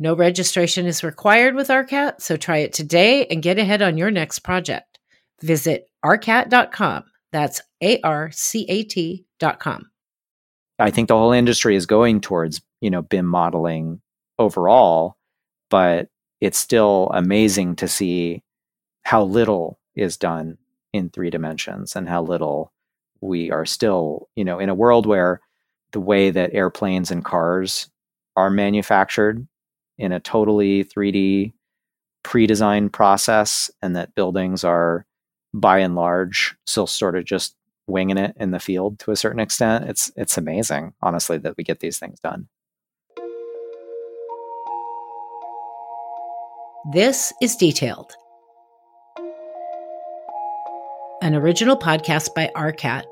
No registration is required with ARCAT, so try it today and get ahead on your next project. Visit arcat.com. That's A R C A T.com. I think the whole industry is going towards, you know, BIM modeling overall, but it's still amazing to see how little is done in three dimensions and how little we are still, you know, in a world where the way that airplanes and cars are manufactured in a totally 3D pre-designed process and that buildings are by and large still sort of just winging it in the field to a certain extent. It's it's amazing, honestly, that we get these things done. This is Detailed, an original podcast by ARCAT.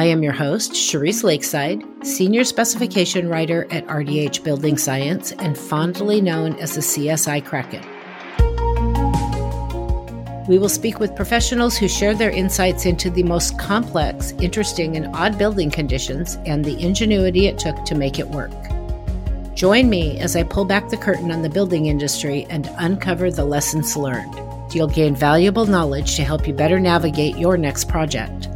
I am your host, Cherise Lakeside, Senior Specification Writer at RDH Building Science and fondly known as the CSI Kraken. We will speak with professionals who share their insights into the most complex, interesting, and odd building conditions and the ingenuity it took to make it work. Join me as I pull back the curtain on the building industry and uncover the lessons learned. You'll gain valuable knowledge to help you better navigate your next project.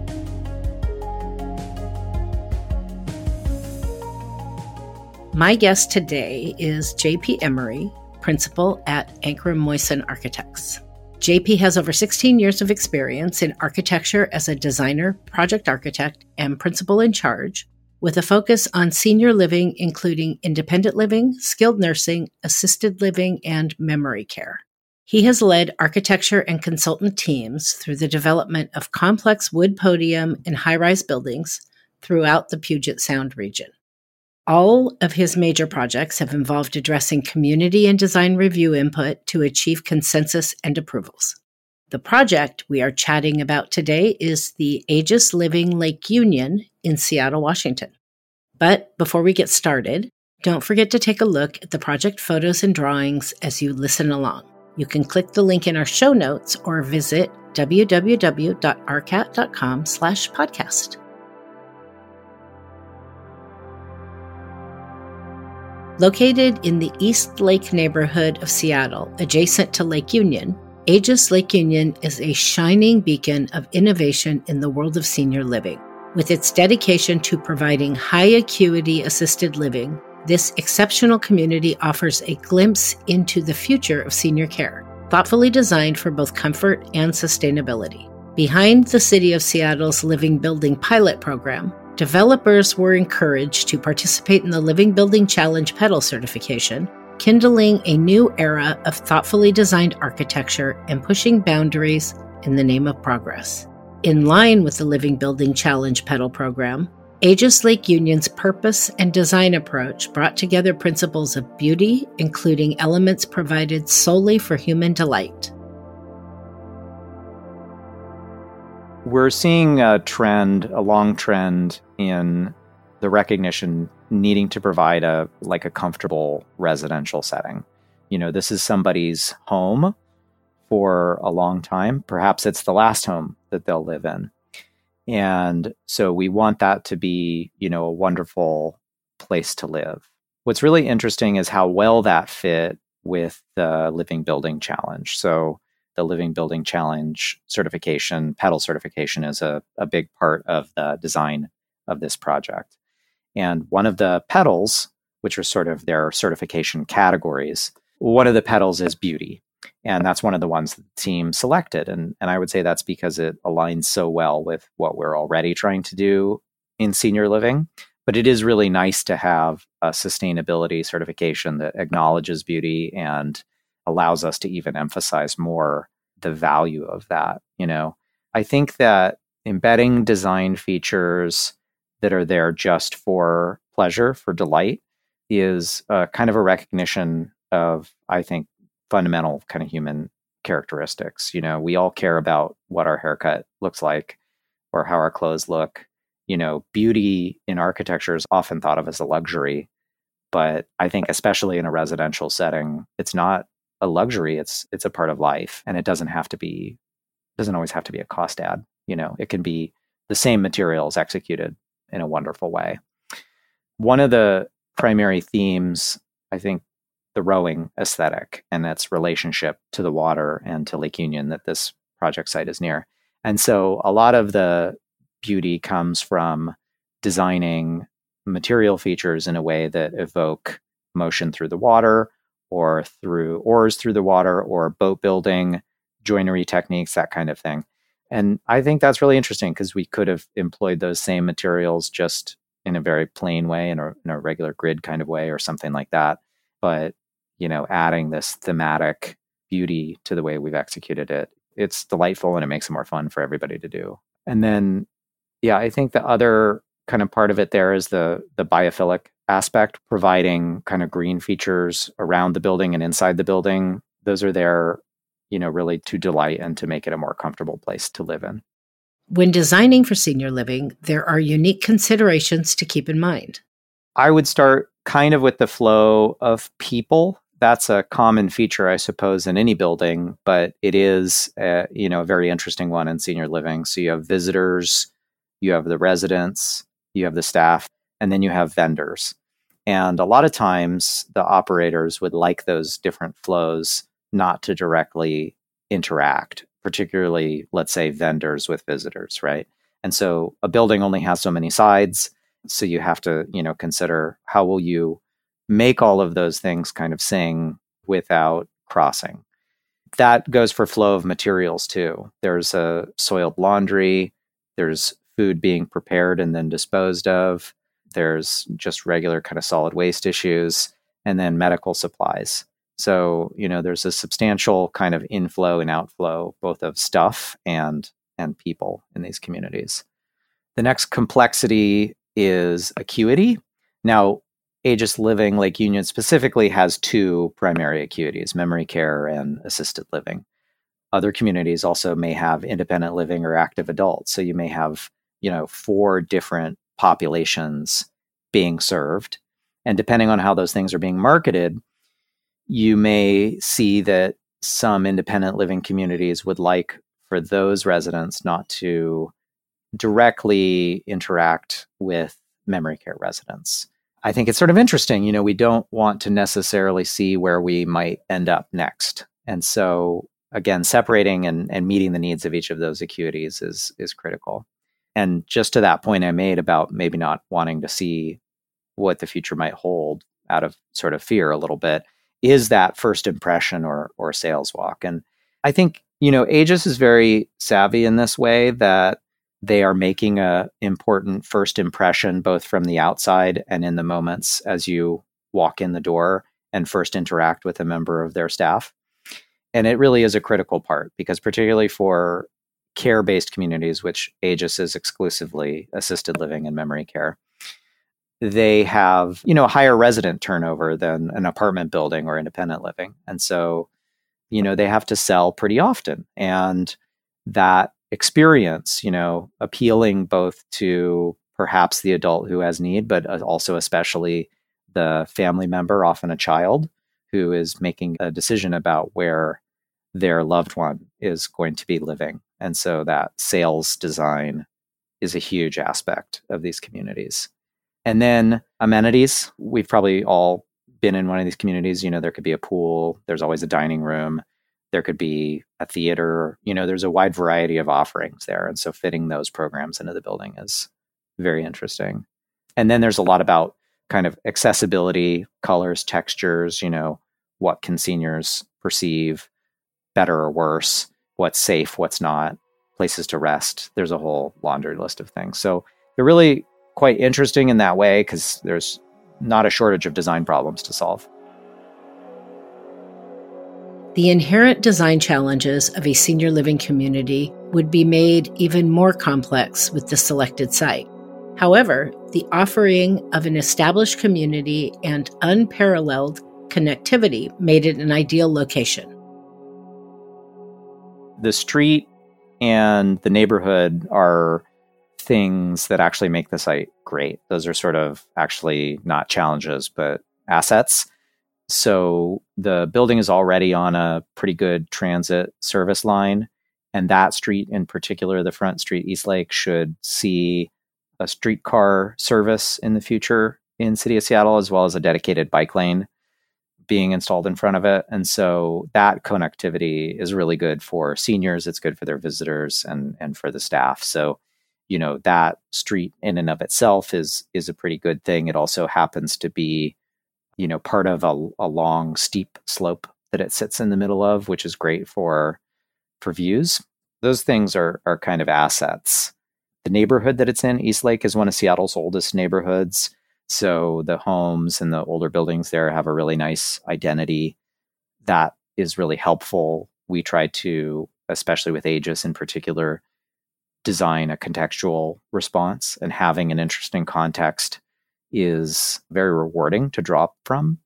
My guest today is JP Emery, principal at Ankrom Moisan Architects. JP has over 16 years of experience in architecture as a designer, project architect, and principal in charge, with a focus on senior living, including independent living, skilled nursing, assisted living, and memory care. He has led architecture and consultant teams through the development of complex wood podium and high rise buildings throughout the Puget Sound region. All of his major projects have involved addressing community and design review input to achieve consensus and approvals. The project we are chatting about today is the Aegis Living Lake Union in Seattle, Washington. But before we get started, don't forget to take a look at the project photos and drawings as you listen along. You can click the link in our show notes or visit www.arcat.com slash podcast. Located in the Eastlake neighborhood of Seattle, adjacent to Lake Union, Aegis Lake Union is a shining beacon of innovation in the world of senior living. With its dedication to providing high acuity assisted living, this exceptional community offers a glimpse into the future of senior care, thoughtfully designed for both comfort and sustainability. Behind the City of Seattle's Living Building pilot program, developers were encouraged to participate in the Living Building Challenge PETAL certification, kindling a new era of thoughtfully designed architecture and pushing boundaries in the name of progress. In line with the Living Building Challenge PETAL program, Aegis Lake Union's purpose and design approach brought together principles of beauty, including elements provided solely for human delight. We're seeing a trend, a long trend in the recognition needing to provide a like a comfortable residential setting. You know, this is somebody's home for a long time. Perhaps it's the last home that they'll live in. And so we want that to be, you know, a wonderful place to live. What's really interesting is how well that fit with the Living Building Challenge. So the Living Building Challenge certification, PETAL certification, is a, a big part of the design of this project. And one of the petals, which are sort of their certification categories, one of the petals is beauty. And that's one of the ones the team selected. And, and I would say that's because it aligns so well with what we're already trying to do in senior living. But it is really nice to have a sustainability certification that acknowledges beauty and allows us to even emphasize more the value of that. You know, I think that embedding design features that are there just for pleasure, for delight, is uh, kind of a recognition of, I think, fundamental kind of human characteristics. You know, we all care about what our haircut looks like or how our clothes look. You know, beauty in architecture is often thought of as a luxury, but I think especially in a residential setting, it's not a luxury. It's it's a part of life, and it doesn't have to be doesn't always have to be a cost ad. You know, it can be the same materials executed in a wonderful way. One of the primary themes, I think, the rowing aesthetic and its relationship to the water and to Lake Union that this project site is near. And so a lot of the beauty comes from designing material features in a way that evoke motion through the water or through oars through the water or boat building, joinery techniques, that kind of thing. And I think that's really interesting because we could have employed those same materials just in a very plain way, in a, in a regular grid kind of way, or something like that. But you know, adding this thematic beauty to the way we've executed it, it's delightful and it makes it more fun for everybody to do. And then, yeah, I think the other kind of part of it there is the the biophilic aspect, providing kind of green features around the building and inside the building. Those are there, you know, really to delight and to make it a more comfortable place to live in. When designing for senior living, there are unique considerations to keep in mind. I would start kind of with the flow of people. That's a common feature, I suppose, in any building, but it is, a, you know, a very interesting one in senior living. So you have visitors, you have the residents, you have the staff, and then you have vendors. And a lot of times the operators would like those different flows not to directly interact, particularly, let's say, vendors with visitors, right? And so a building only has so many sides. So you have to, you know, consider how will you make all of those things kind of sing without crossing. That goes for flow of materials too. There's a soiled laundry, there's food being prepared and then disposed of, there's just regular kind of solid waste issues, and then medical supplies. So, you know, there's a substantial kind of inflow and outflow both of stuff and and people in these communities. The next complexity is acuity. Now, Aegis Living Lake Union specifically has two primary acuities memory care and assisted living. Other communities also may have independent living or active adults. So you may have, you know, four different populations being served. And depending on how those things are being marketed, you may see that some independent living communities would like for those residents not to directly interact with memory care residents. I think it's sort of interesting. You know, we don't want to necessarily see where we might end up next. And so, again, separating and, and meeting the needs of each of those acuities is, is critical. And just to that point I made about maybe not wanting to see what the future might hold out of sort of fear a little bit, is that first impression or, or sales walk. And I think, you know, Aegis is very savvy in this way that they are making a important first impression both from the outside and in the moments as you walk in the door and first interact with a member of their staff and it really is a critical part because particularly for care-based communities which aegis is exclusively assisted living and memory care they have you know higher resident turnover than an apartment building or independent living and so you know they have to sell pretty often and that experience, you know, appealing both to perhaps the adult who has need, but uh, also especially the family member, often a child, who is making a decision about where their loved one is going to be living. And so that sales design is a huge aspect of these communities. And then amenities. We've probably all been in one of these communities. You know, there could be a pool, there's always a dining room, there could be a theater you know there's a wide variety of offerings there and so fitting those programs into the building is very interesting And then there's a lot about kind of accessibility, colors, textures, you know, what can seniors perceive better or worse, what's safe, what's not, places to rest. There's a whole laundry list of things. So they're really quite interesting in that way because there's not a shortage of design problems to solve. The inherent design challenges of a senior living community would be made even more complex with the selected site. However, the offering of an established community and unparalleled connectivity made it an ideal location. The street and the neighborhood are things that actually make the site great. Those are sort of actually not challenges, but assets. So the building is already on a pretty good transit service line. And that street in particular, the front street, Eastlake, should see a streetcar service in the future in city of Seattle, as well as a dedicated bike lane being installed in front of it. And so that connectivity is really good for seniors. It's good for their visitors and, and for the staff. So, you know, that street in and of itself is is a pretty good thing. It also happens to be, you know, part of a, a long steep slope that it sits in the middle of, which is great for for views. Those things are are kind of assets. The neighborhood that it's in, Eastlake, is one of Seattle's oldest neighborhoods. So the homes and the older buildings there have a really nice identity that is really helpful. We try to, especially with Aegis in particular, design a contextual response and having an interesting context is very rewarding to draw from.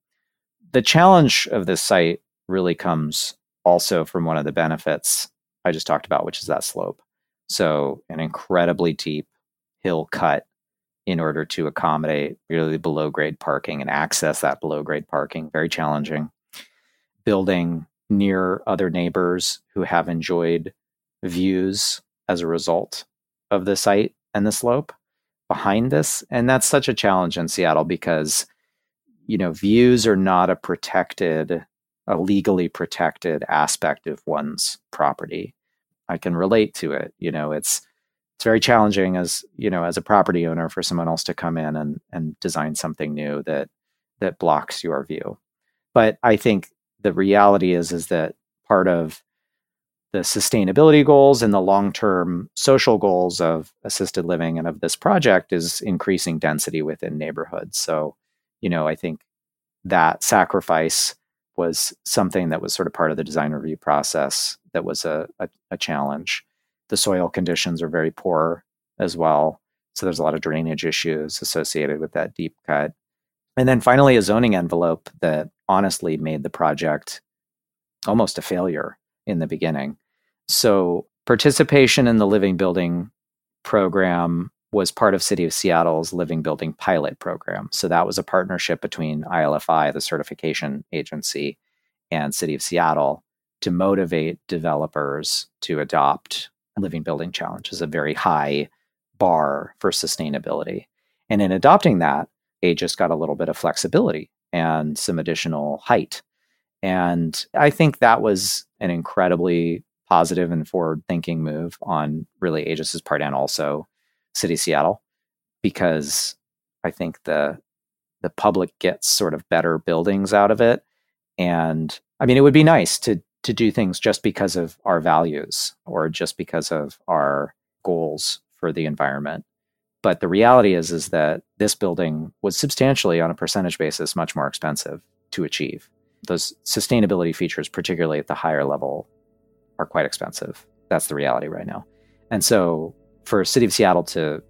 The challenge of this site really comes also from one of the benefits I just talked about, which is that slope. So, an incredibly deep hill cut in order to accommodate really below grade parking and access that below grade parking. Very challenging. Building near other neighbors who have enjoyed views as a result of the site and the slope behind this. And that's such a challenge in Seattle because, you know, views are not a protected, a legally protected aspect of one's property. I can relate to it. You know, it's it's very challenging as you know as a property owner for someone else to come in and and design something new that that blocks your view. But I think the reality is is that part of the sustainability goals and the long-term social goals of assisted living and of this project is increasing density within neighborhoods. So, you know, I think that sacrifice was something that was sort of part of the design review process that was a, a, a challenge. The soil conditions are very poor as well. So there's a lot of drainage issues associated with that deep cut. And then finally, a zoning envelope that honestly made the project almost a failure in the beginning. So participation in the Living Building program was part of City of Seattle's Living Building pilot program. So that was a partnership between ILFI, the certification agency, and City of Seattle to motivate developers to adopt Living Building Challenge is a very high bar for sustainability. And in adopting that, Aegis got a little bit of flexibility and some additional height. And I think that was an incredibly positive and forward thinking move on really Aegis's part and also City Seattle because I think the the public gets sort of better buildings out of it. And I mean, it would be nice to to do things just because of our values or just because of our goals for the environment. But the reality is is that this building was substantially on a percentage basis much more expensive to achieve. Those sustainability features, particularly at the higher level, are quite expensive. That's the reality right now. And so for City of Seattle to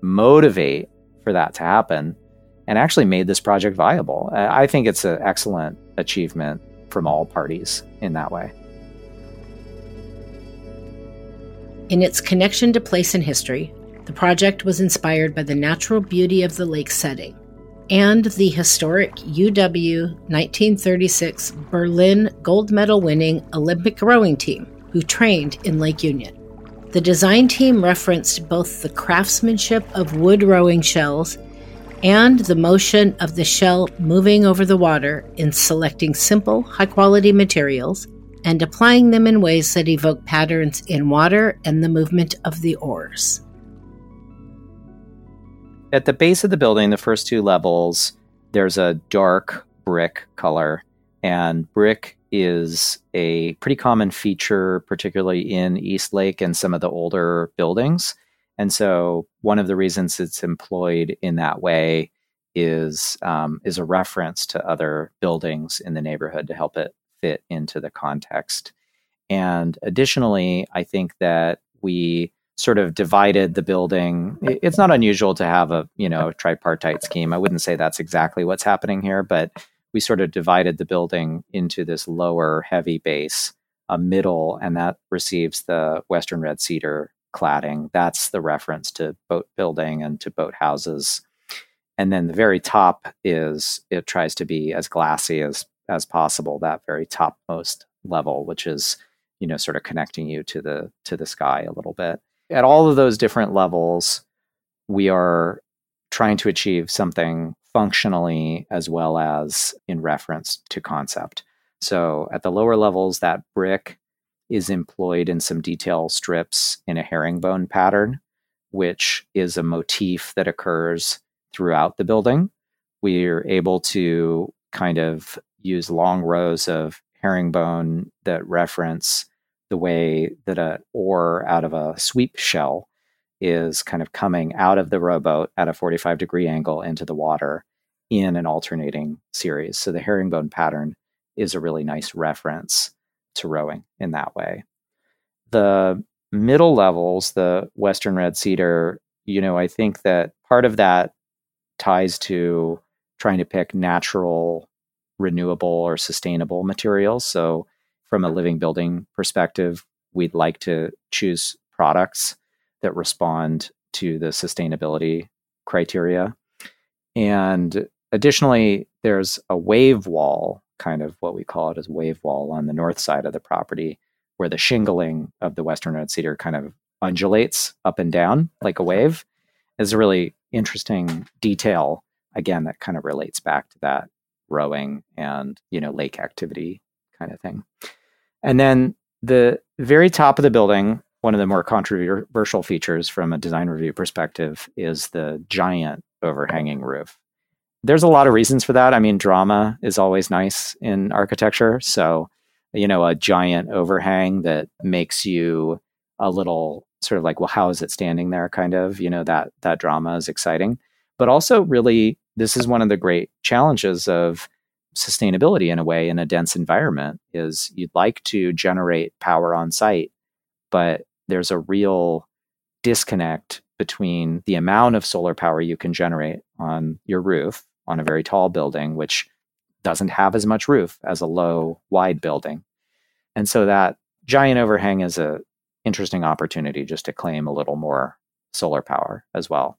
motivate for that to happen and actually made this project viable. I think it's an excellent achievement from all parties in that way. In its connection to place and history, the project was inspired by the natural beauty of the lake setting and the historic UW 1936 Berlin gold medal winning Olympic rowing team who trained in Lake Union. The design team referenced both the craftsmanship of wood rowing shells and the motion of the shell moving over the water in selecting simple, high quality materials and applying them in ways that evoke patterns in water and the movement of the oars. at the base of the building, the first two levels, there's a dark brick color, and brick is a pretty common feature, particularly in Eastlake and some of the older buildings. And so, one of the reasons it's employed in that way is um, is a reference to other buildings in the neighborhood to help it fit into the context. And additionally, I think that we sort of divided the building. It's not unusual to have a you know tripartite scheme. I wouldn't say that's exactly what's happening here, but we sort of divided the building into this lower heavy base, a middle, and that receives the Western red cedar cladding. That's the reference to boat building and to boat houses. And then the very top is it tries to be as glassy as as possible, that very topmost level, which is, you know, sort of connecting you to the to the sky a little bit. At all of those different levels, we are trying to achieve something functionally as well as in reference to concept. So at the lower levels, that brick is employed in some detail strips in a herringbone pattern, which is a motif that occurs throughout the building. We're able to kind of use long rows of herringbone that reference the way that a oar out of a sweep shell is kind of coming out of the rowboat at a 45 degree angle into the water in an alternating series. So the herringbone pattern is a really nice reference to rowing in that way. The middle levels, the Western red cedar, you know, I think that part of that ties to trying to pick natural, renewable, or sustainable materials. So, from a living building perspective, we'd like to choose products that respond to the sustainability criteria. And additionally, there's a wave wall, kind of what we call it as wave wall on the north side of the property, where the shingling of the western red cedar kind of undulates up and down like a wave. Is a really interesting detail again that kind of relates back to that rowing and you know lake activity kind of thing and then the very top of the building one of the more controversial features from a design review perspective is the giant overhanging roof there's a lot of reasons for that i mean drama is always nice in architecture so you know a giant overhang that makes you a little sort of like, well, how is it standing there? Kind of, you know, that that drama is exciting. But also, really, this is one of the great challenges of sustainability in a way in a dense environment is you'd like to generate power on site, but there's a real disconnect between the amount of solar power you can generate on your roof on a very tall building, which doesn't have as much roof as a low, wide building. And so that giant overhang is a interesting opportunity just to claim a little more solar power as well.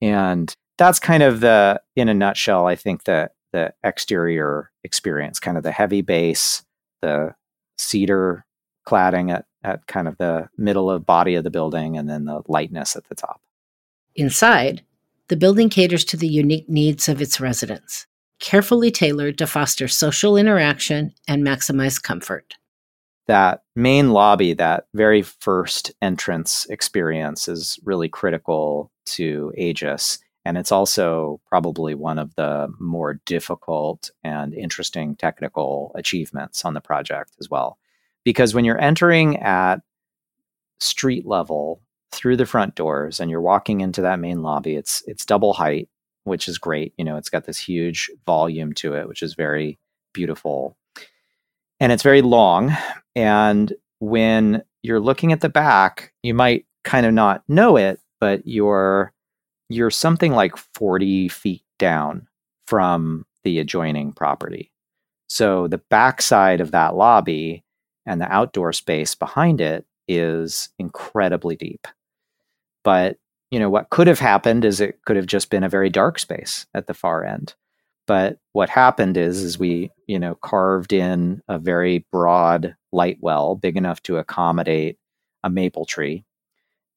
And that's kind of the, in a nutshell, I think that the exterior experience, kind of the heavy base, the cedar cladding at, at kind of the middle of body of the building, and then the lightness at the top. Inside, the building caters to the unique needs of its residents, carefully tailored to foster social interaction and maximize comfort that main lobby, that very first entrance experience is really critical to Aegis. And it's also probably one of the more difficult and interesting technical achievements on the project as well. Because when you're entering at street level through the front doors and you're walking into that main lobby, it's it's double height, which is great. You know, it's got this huge volume to it, which is very beautiful and it's very long. And when you're looking at the back, you might kind of not know it, but you're you're something like 40 feet down from the adjoining property. So the backside of that lobby and the outdoor space behind it is incredibly deep. But you know what could have happened is it could have just been a very dark space at the far end. But what happened is, is we, you know, carved in a very broad light well, big enough to accommodate a maple tree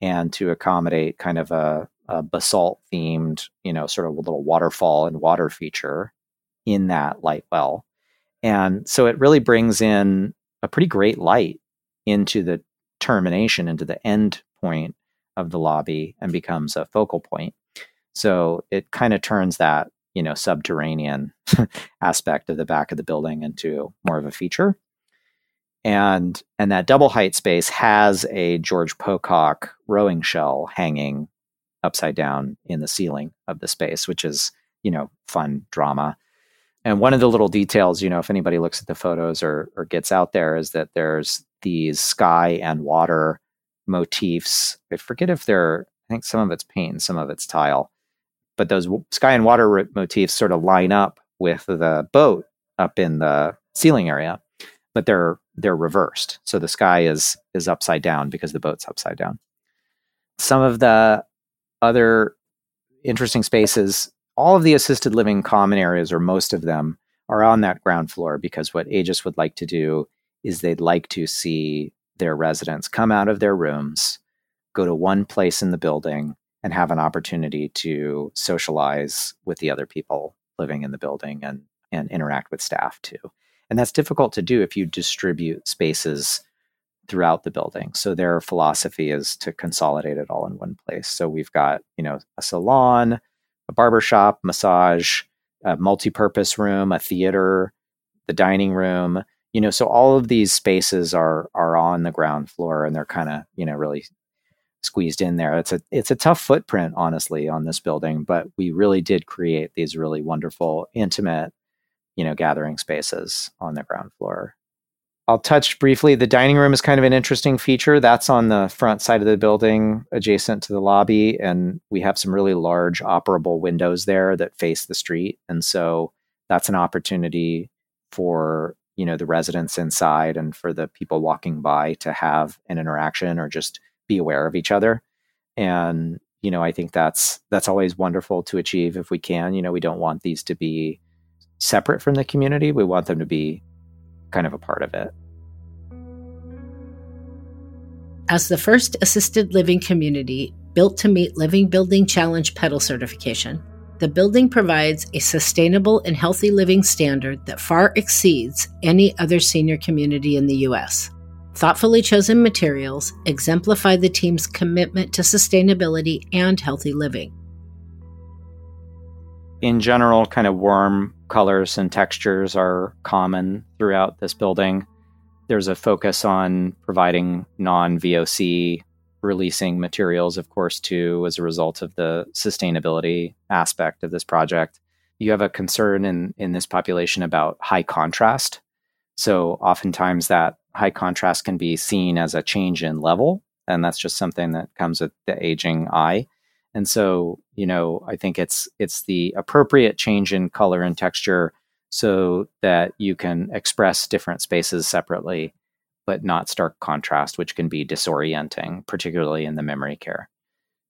and to accommodate kind of a, a basalt themed, you know, sort of a little waterfall and water feature in that light well. And so it really brings in a pretty great light into the termination, into the end point of the lobby and becomes a focal point. So it kind of turns that, you know, subterranean aspect of the back of the building into more of a feature. And and that double height space has a George Pocock rowing shell hanging upside down in the ceiling of the space, which is, you know, fun drama. And one of the little details, you know, if anybody looks at the photos or, or gets out there, is that there's these sky and water motifs. I forget if they're, I think some of it's paint, some of it's tile, but those sky and water motifs sort of line up with the boat up in the ceiling area, but they're they're reversed. So the sky is is upside down because the boat's upside down. Some of the other interesting spaces all of the assisted living common areas, or most of them, are on that ground floor because what Aegis would like to do is they'd like to see their residents come out of their rooms, go to one place in the building, and have an opportunity to socialize with the other people living in the building and, and interact with staff too. And that's difficult to do if you distribute spaces throughout the building. So their philosophy is to consolidate it all in one place. So we've got, you know, a salon, a barber shop, massage, a multi-purpose room, a theater, the dining room. You know, so all of these spaces are are on the ground floor, and they're kind of you know really squeezed in there. It's a it's a tough footprint, honestly, on this building, but we really did create these really wonderful, intimate, you know, gathering spaces on the ground floor. I'll touch briefly. The dining room is kind of an interesting feature. That's on the front side of the building, adjacent to the lobby, and we have some really large operable windows there that face the street. And so that's an opportunity for you know the residents inside and for the people walking by to have an interaction or just be aware of each other. And you know, I think that's that's always wonderful to achieve if we can. You know, we don't want these to be separate from the community. We want them to be kind of a part of it. As the first assisted living community built to meet Living Building Challenge PETAL certification, the building provides a sustainable and healthy living standard that far exceeds any other senior community in the U.S. Thoughtfully chosen materials exemplify the team's commitment to sustainability and healthy living. In general, kind of warm colors and textures are common throughout this building. There's a focus on providing non VOC releasing materials, of course, too, as a result of the sustainability aspect of this project. You have a concern in, in this population about high contrast. So, oftentimes, that high contrast can be seen as a change in level. And that's just something that comes with the aging eye. And so, you know, I think it's it's the appropriate change in color and texture so that you can express different spaces separately, but not stark contrast, which can be disorienting, particularly in the memory care.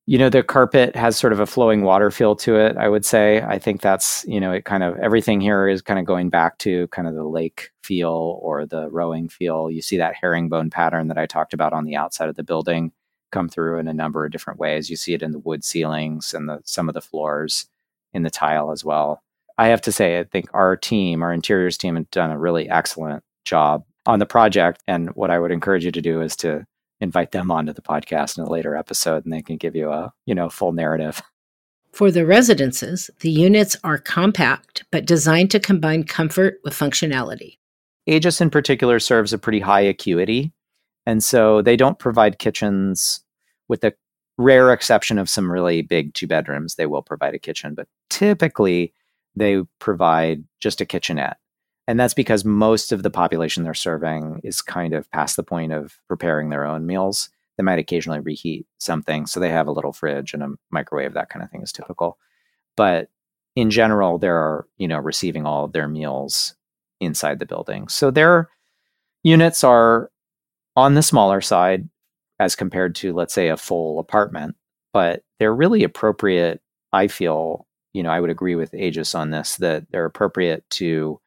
You know, the carpet has sort of a flowing water feel to it, I would say. I think that's, you know, it kind of everything here is kind of going back to kind of the lake feel or the rowing feel. You see that herringbone pattern that I talked about on the outside of the building come through in a number of different ways. You see it in the wood ceilings and the, some of the floors in the tile as well. I have to say, I think our team, our interiors team, have done a really excellent job on the project. And what I would encourage you to do is to invite them onto the podcast in a later episode, and they can give you a you know full narrative. For the residences, the units are compact but designed to combine comfort with functionality. Aegis in particular serves a pretty high acuity, and so they don't provide kitchens with the rare exception of some really big two bedrooms, they will provide a kitchen, but typically they provide just a kitchenette. And that's because most of the population they're serving is kind of past the point of preparing their own meals. They might occasionally reheat something. So they have a little fridge and a microwave, that kind of thing is typical. But in general, they're, you know, receiving all of their meals inside the building. So their units are on the smaller side as compared to, let's say, a full apartment, but they're really appropriate, I feel. You know, I would agree with Aegis on this that they're appropriate to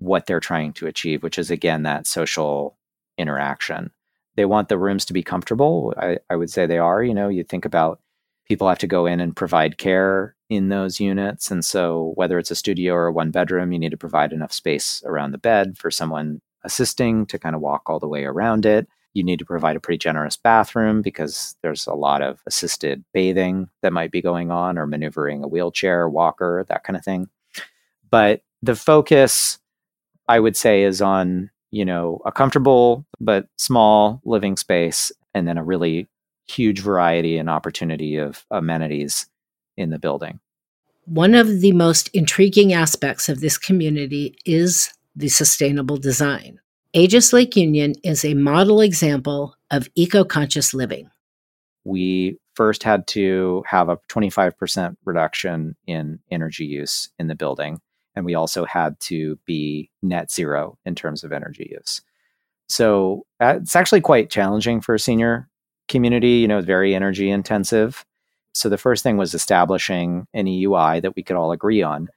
what they're trying to achieve, which is again that social interaction. They want the rooms to be comfortable. I, I would say they are. You know, you think about people have to go in and provide care in those units. And so, whether it's a studio or a one bedroom, you need to provide enough space around the bed for someone assisting to kind of walk all the way around it You need to provide a pretty generous bathroom because there's a lot of assisted bathing that might be going on or maneuvering a wheelchair, walker, that kind of thing. But the focus, I would say, is on, you know, a comfortable but small living space and then a really huge variety and opportunity of amenities in the building. One of the most intriguing aspects of this community is the sustainable design. Aegis Lake Union is a model example of eco conscious living. We first had to have a 25% reduction in energy use in the building. And we also had to be net zero in terms of energy use. So uh, it's actually quite challenging for a senior community, you know, very energy intensive. So the first thing was establishing an EUI that we could all agree on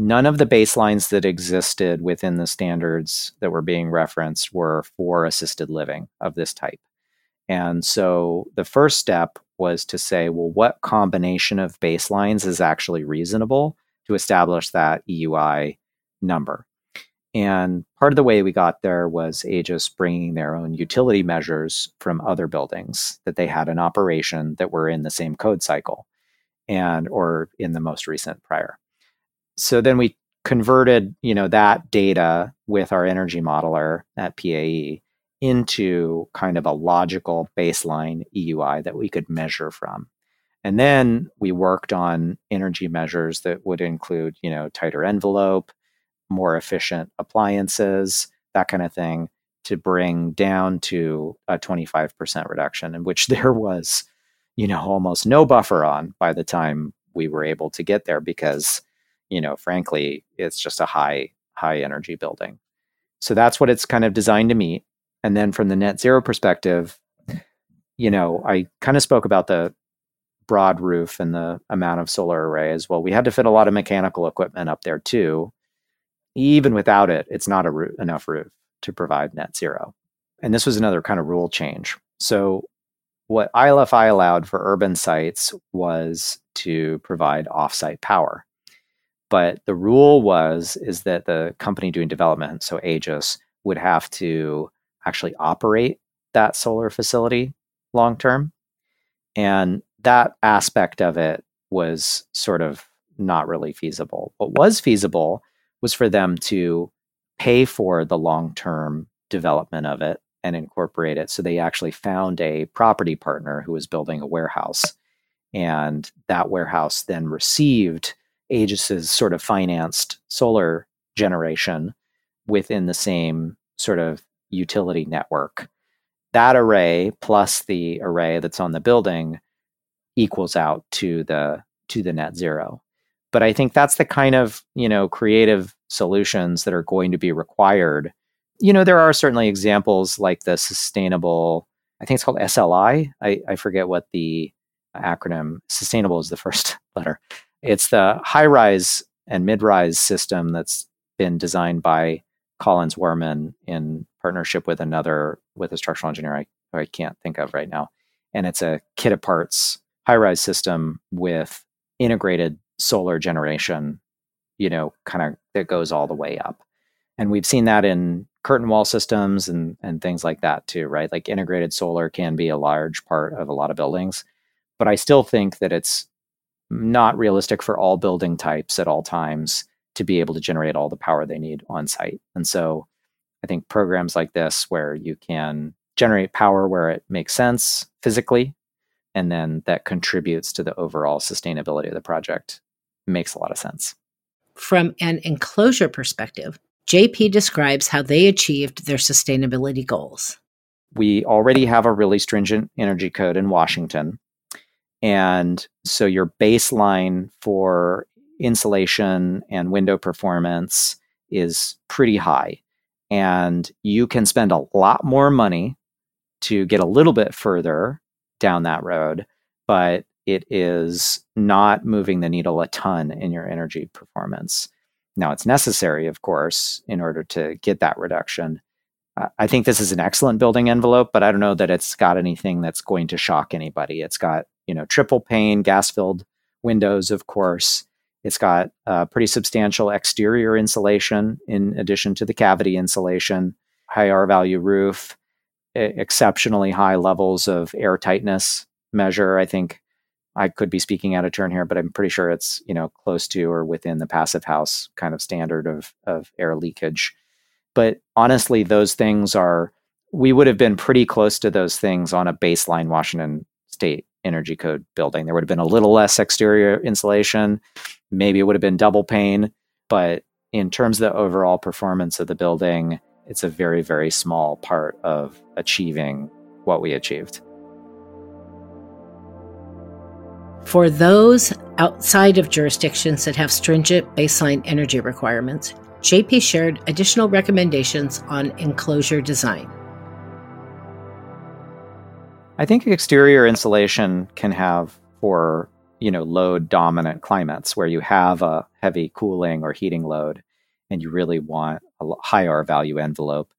none of the baselines that existed within the standards that were being referenced were for assisted living of this type. And so the first step was to say, well, what combination of baselines is actually reasonable to establish that EUI number? And part of the way we got there was Aegis bringing their own utility measures from other buildings that they had in operation that were in the same code cycle and or in the most recent prior so then we converted you know that data with our energy modeler at PAE into kind of a logical baseline EUI that we could measure from. And then we worked on energy measures that would include, you know, tighter envelope, more efficient appliances, that kind of thing to bring down to a 25% reduction in which there was, you know, almost no buffer on by the time we were able to get there because you know, frankly, it's just a high, high energy building. So that's what it's kind of designed to meet. And then from the net zero perspective, you know, I kind of spoke about the broad roof and the amount of solar arrays. Well, we had to fit a lot of mechanical equipment up there too. Even without it, it's not enough roof to provide net zero. And this was another kind of rule change. So what ILFI allowed for urban sites was to provide offsite power. But the rule was is that the company doing development, so Aegis, would have to actually operate that solar facility long term. And that aspect of it was sort of not really feasible. What was feasible was for them to pay for the long term development of it and incorporate it. So they actually found a property partner who was building a warehouse. And that warehouse then received Aegis's sort of financed solar generation within the same sort of utility network. That array plus the array that's on the building equals out to the to the net zero. But I think that's the kind of, you know, creative solutions that are going to be required. You know, there are certainly examples like the sustainable, I think it's called SLI. I, I forget what the acronym, sustainable is the first letter. It's the high rise and mid rise system that's been designed by CollinsWoerman in partnership with another, with a structural engineer I, I can't think of right now. And it's a kit of parts high rise system with integrated solar generation, you know, kind of that goes all the way up. And we've seen that in curtain wall systems and, and things like that too, right? Like integrated solar can be a large part of a lot of buildings. But I still think that it's not realistic for all building types at all times to be able to generate all the power they need on site. And so I think programs like this, where you can generate power where it makes sense physically, and then that contributes to the overall sustainability of the project, makes a lot of sense. From an enclosure perspective, JP describes how they achieved their sustainability goals. We already have a really stringent energy code in Washington and so your baseline for insulation and window performance is pretty high. And you can spend a lot more money to get a little bit further down that road, but it is not moving the needle a ton in your energy performance. Now, it's necessary, of course, in order to get that reduction. I think this is an excellent building envelope, but I don't know that it's got anything that's going to shock anybody. It's got you know, triple pane, gas filled windows, of course. It's got a pretty substantial exterior insulation in addition to the cavity insulation, high R value roof. Exceptionally high levels of air tightness measure. I think I could be speaking out of turn here, but I'm pretty sure it's you know close to or within the passive house kind of standard of of air leakage. But honestly, those things are we would have been pretty close to those things on a baseline Washington State Energy Code building. There would have been a little less exterior insulation, maybe it would have been double pane, but in terms of the overall performance of the building, it's a very very small part of achieving what we achieved. For those outside of jurisdictions that have stringent baseline energy requirements, JP shared additional recommendations on enclosure design. I think exterior insulation can have for, you know, load dominant climates where you have a heavy cooling or heating load and you really want a high R value envelope.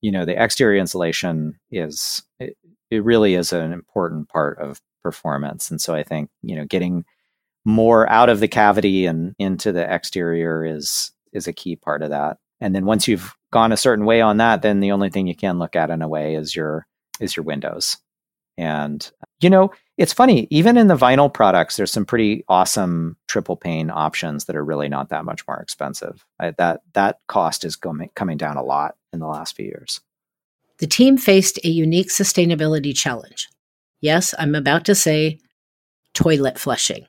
You know, the exterior insulation is it, it really is an important part of performance. And so I think, you know, getting more out of the cavity and into the exterior is is a key part of that. And then once you've gone a certain way on that, then the only thing you can look at in a way is your is your windows. And you know, it's funny, even in the vinyl products, there's some pretty awesome triple pane options that are really not that much more expensive. I, that that cost is going, coming down a lot in the last few years. The team faced a unique sustainability challenge. Yes, I'm about to say toilet flushing.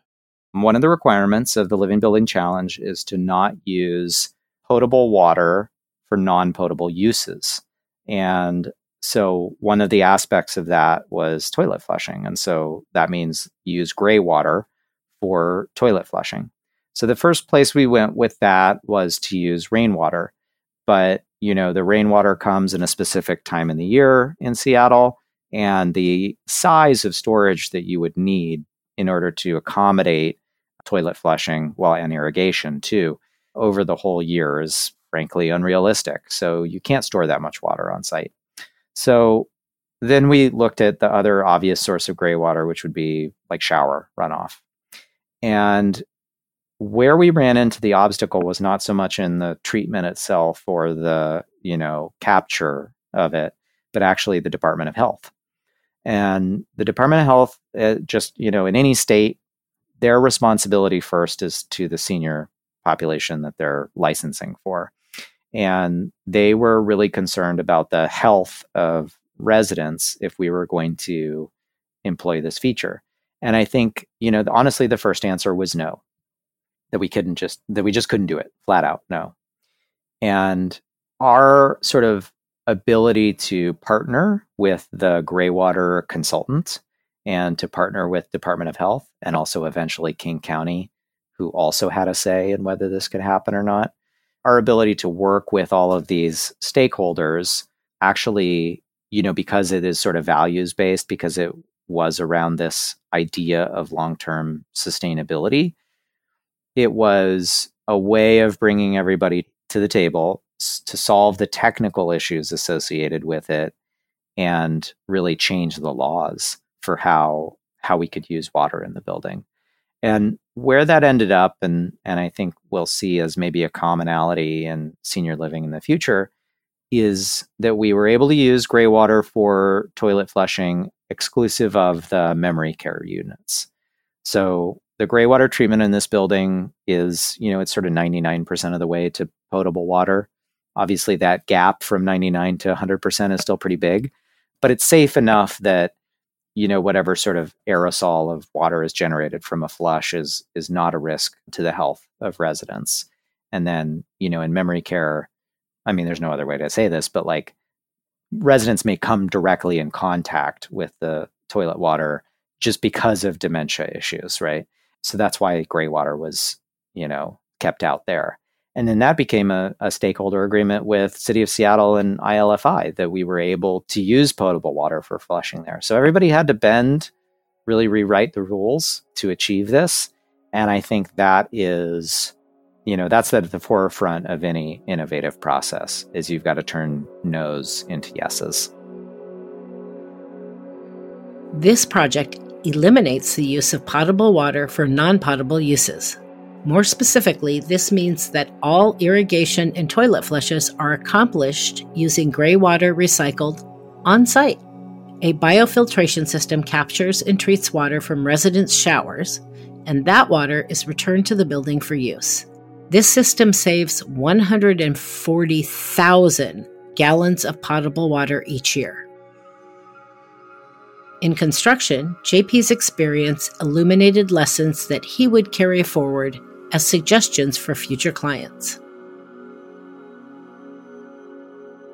One of the requirements of the Living Building Challenge is to not use potable water for non potable uses. And so, one of the aspects of that was toilet flushing. And so that means use gray water for toilet flushing. So, the first place we went with that was to use rainwater. But, you know, the rainwater comes in a specific time in the year in Seattle and the size of storage that you would need in order to accommodate toilet flushing while and irrigation too over the whole year is frankly unrealistic. So you can't store that much water on site. So then we looked at the other obvious source of gray water, which would be like shower runoff. And where we ran into the obstacle was not so much in the treatment itself or the, you know, capture of it, but actually the Department of Health. And the Department of Health, uh, just, you know, in any state, their responsibility first is to the senior population that they're licensing for. And they were really concerned about the health of residents if we were going to employ this feature. And I think, you know, honestly, the first answer was no, that we couldn't just, that we just couldn't do it flat out, no. And our sort of ability to partner with the Graywater consultant and to partner with Department of Health and also eventually King County, who also had a say in whether this could happen or not. Our ability to work with all of these stakeholders actually, you know, because it is sort of values based, because it was around this idea of long term sustainability, it was a way of bringing everybody to the table to solve the technical issues associated with it and really change the laws for how how we could use water in the building. And where that ended up and and I think we'll see as maybe a commonality in senior living in the future is that we were able to use gray water for toilet flushing exclusive of the memory care units. So the gray water treatment in this building is, you know, it's sort of 99% of the way to potable water. Obviously, that gap from 99 to 100% is still pretty big, but it's safe enough that you know whatever sort of aerosol of water is generated from a flush is is not a risk to the health of residents. And then, you know, in memory care, I mean, there's no other way to say this, but like residents may come directly in contact with the toilet water just because of dementia issues, right? So that's why gray water was, you know, kept out there. And then that became a, a, stakeholder agreement with City of Seattle and ILFI that we were able to use potable water for flushing there. So everybody had to bend, really rewrite the rules to achieve this. And I think that is, you know, that's at the forefront of any innovative process is you've got to turn no's into yeses. This project eliminates the use of potable water for non potable uses. More specifically, this means that all irrigation and toilet flushes are accomplished using gray water recycled on site. A biofiltration system captures and treats water from residents' showers, and that water is returned to the building for use. This system saves 140,000 gallons of potable water each year. In construction, JP's experience illuminated lessons that he would carry forward as suggestions for future clients.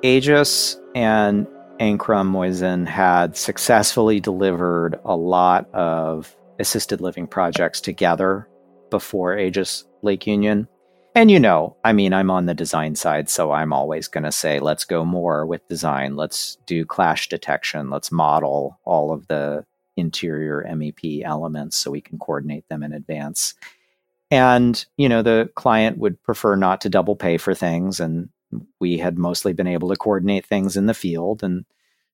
Aegis and Ankrom Moisan had successfully delivered a lot of assisted living projects together before Aegis Lake Union. And you know, I mean, I'm on the design side, so I'm always going to say, let's go more with design. Let's do clash detection. Let's model all of the interior MEP elements so we can coordinate them in advance. And, you know, the client would prefer not to double pay for things. And we had mostly been able to coordinate things in the field. And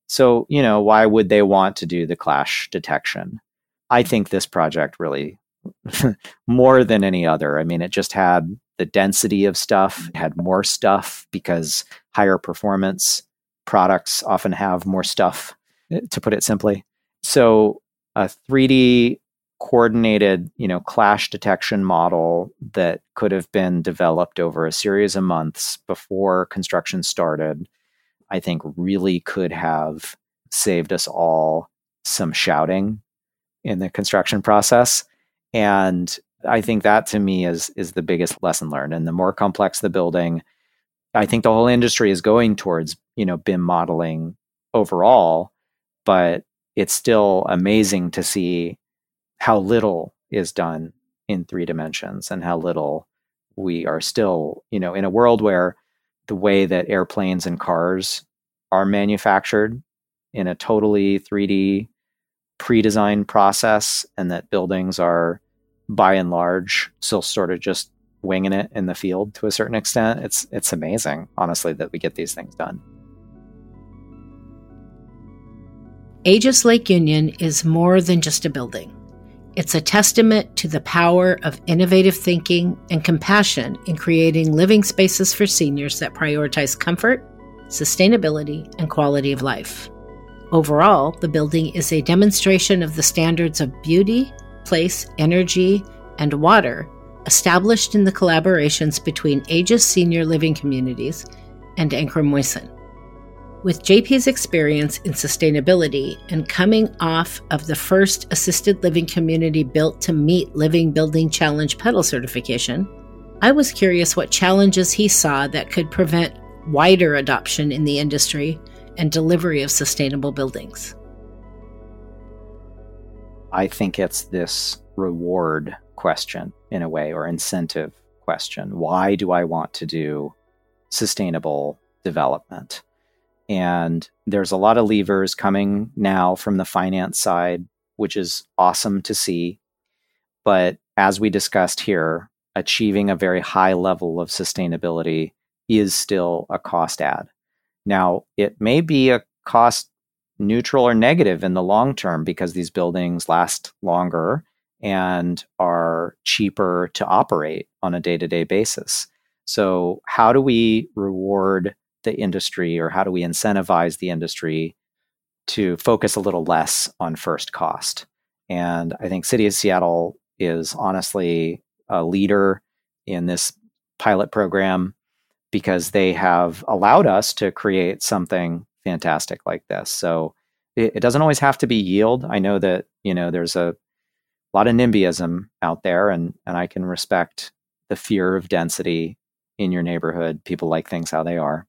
so, you know, why would they want to do the clash detection? I think this project really, more than any other, I mean, it just had the density of stuff, had more stuff because higher performance products often have more stuff, eh, to put it simply. So, a 3D coordinated, you know, clash detection model that could have been developed over a series of months before construction started, I think really could have saved us all some shouting in the construction process. And I think that to me is is the biggest lesson learned. And the more complex the building, I think the whole industry is going towards, you know, BIM modeling overall, but it's still amazing to see how little is done in three dimensions and how little we are still, you know, in a world where the way that airplanes and cars are manufactured in a totally 3D pre-designed process and that buildings are by and large still sort of just winging it in the field to a certain extent. It's it's amazing, honestly, that we get these things done. Aegis Lake Union is more than just a building. It's a testament to the power of innovative thinking and compassion in creating living spaces for seniors that prioritize comfort, sustainability, and quality of life. Overall, the building is a demonstration of the standards of beauty, place, energy, and water established in the collaborations between Aegis Senior Living Communities and Ankrom Moisan. With JP's experience in sustainability and coming off of the first assisted living community built to meet Living Building Challenge Petal certification, I was curious what challenges he saw that could prevent wider adoption in the industry and delivery of sustainable buildings. I think it's this reward question in a way, or incentive question. Why do I want to do sustainable development? And there's a lot of levers coming now from the finance side, which is awesome to see. But as we discussed here, achieving a very high level of sustainability is still a cost add. Now, it may be a cost neutral or negative in the long term because these buildings last longer and are cheaper to operate on a day to day basis. So, how do we reward the industry or how do we incentivize the industry to focus a little less on first cost? And I think City of Seattle is honestly a leader in this pilot program because they have allowed us to create something fantastic like this. So it, it, doesn't always have to be yield. I know that, you know, there's a lot of NIMBYism out there and, and I can respect the fear of density in your neighborhood. People like things how they are.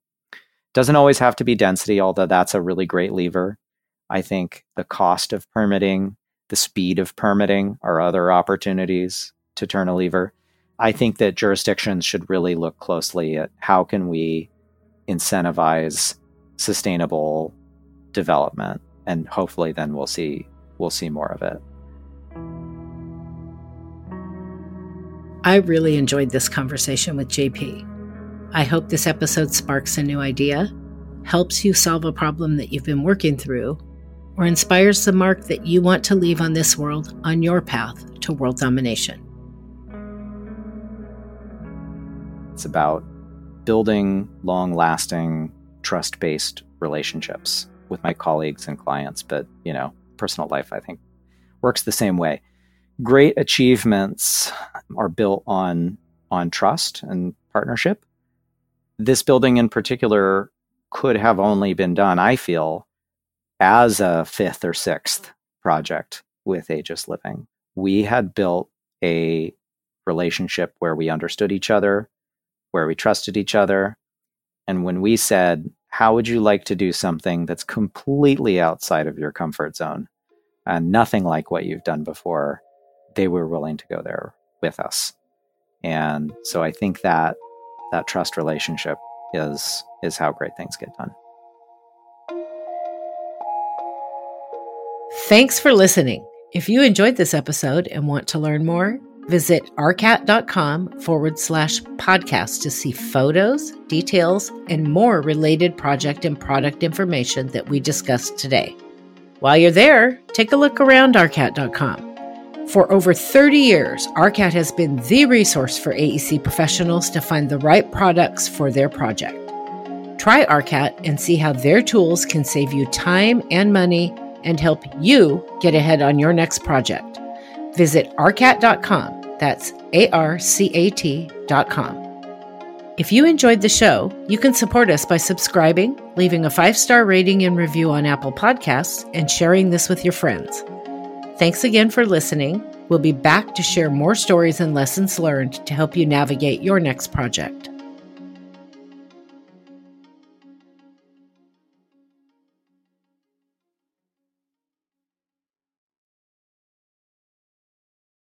Doesn't always have to be density, although that's a really great lever. I think the cost of permitting, the speed of permitting are other opportunities to turn a lever. I think that jurisdictions should really look closely at how can we incentivize sustainable development and hopefully then we'll see we'll see more of it. I really enjoyed this conversation with JP. I hope this episode sparks a new idea, helps you solve a problem that you've been working through, or inspires the mark that you want to leave on this world on your path to world domination. It's about building long lasting, trust based relationships with my colleagues and clients, but you know, personal life I think works the same way. Great achievements are built on on trust and partnership. This building in particular could have only been done, I feel, as a fifth or sixth project with Aegis Living. We had built a relationship where we understood each other, where we trusted each other. And when we said, How would you like to do something that's completely outside of your comfort zone and nothing like what you've done before? They were willing to go there with us. And so I think that that trust relationship is is how great things get done. Thanks for listening. If you enjoyed this episode and want to learn more, visit arcat.com forward slash podcast to see photos, details, and more related project and product information that we discussed today. While you're there, take a look around arcat.com. For over 30 years, ARCAT has been the resource for AEC professionals to find the right products for their project. Try ARCAT and see how their tools can save you time and money and help you get ahead on your next project. Visit arcat.com. That's A R C A T.com. If you enjoyed the show, you can support us by subscribing, leaving a five star rating and review on Apple Podcasts, and sharing this with your friends. Thanks again for listening. We'll be back to share more stories and lessons learned to help you navigate your next project.